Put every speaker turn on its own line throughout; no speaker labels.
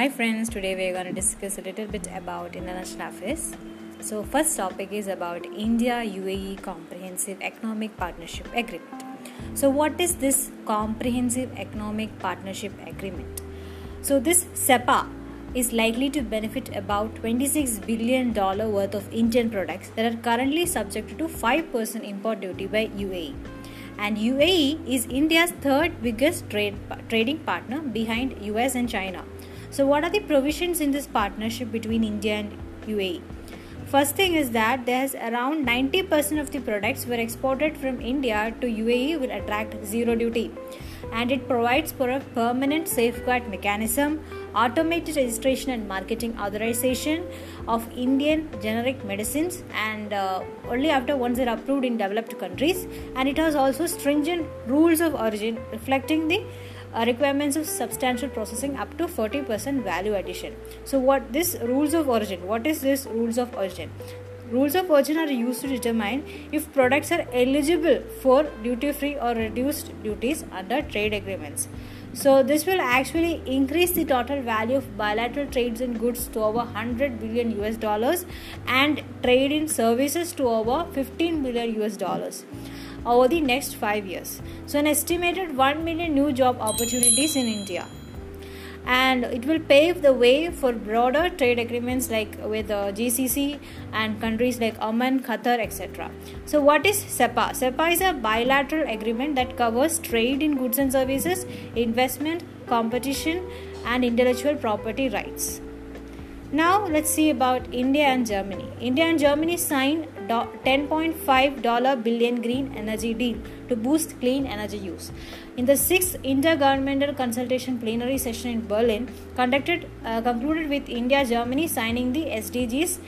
Hi friends, today we are going to discuss a little bit about international affairs. So first topic is about India UAE Comprehensive Economic Partnership Agreement. So what is this Comprehensive Economic Partnership Agreement? So this CEPA is likely to benefit about 26 billion dollar worth of Indian products that are currently subject to 5% import duty by UAE and UAE is India's third biggest trade, trading partner behind US and China. So, what are the provisions in this partnership between India and UAE? First thing is that there's around 90% of the products were exported from India to UAE will attract zero duty and it provides for a permanent safeguard mechanism, automated registration and marketing authorization of Indian generic medicines and uh, only after once they're approved in developed countries and it has also stringent rules of origin reflecting the uh, requirements of substantial processing up to 40% value addition. So what this rules of origin what is this rules of origin? Rules of origin are used to determine if products are eligible for duty free or reduced duties under trade agreements. So this will actually increase the total value of bilateral trades in goods to over 100 billion US dollars and trade in services to over 15 billion US dollars over the next 5 years. So, an estimated 1 million new job opportunities in India. And it will pave the way for broader trade agreements like with uh, GCC and countries like Oman, Qatar, etc. So, what is CEPA? CEPA is a bilateral agreement that covers trade in goods and services, investment, competition, and intellectual property rights. Now let's see about India and Germany. India and Germany signed 10.5 dollar billion green energy deal to boost clean energy use. In the sixth intergovernmental consultation plenary session in Berlin, conducted uh, concluded with India Germany signing the SDGs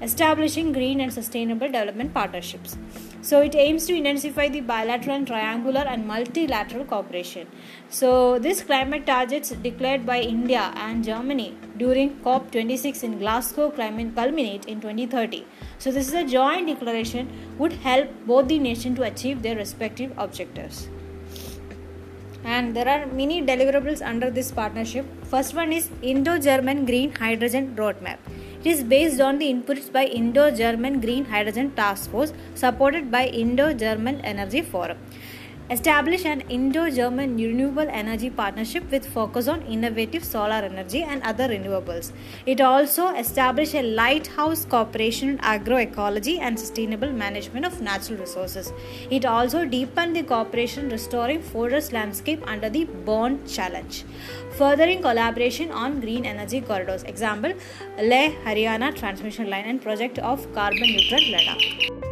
establishing green and sustainable development partnerships. So it aims to intensify the bilateral and triangular and multilateral cooperation. So this climate targets declared by India and Germany during COP26 in Glasgow climate culminate in 2030. So this is a joint declaration would help both the nations to achieve their respective objectives and there are many deliverables under this partnership first one is indo-german green hydrogen roadmap it is based on the inputs by Indo German Green Hydrogen Task Force supported by Indo German Energy Forum. Establish an Indo German renewable energy partnership with focus on innovative solar energy and other renewables. It also established a lighthouse cooperation in agroecology and sustainable management of natural resources. It also deepened the cooperation restoring forest landscape under the Bonn Challenge. Furthering collaboration on green energy corridors. Example, Leh Haryana transmission line and project of carbon neutral Ladakh.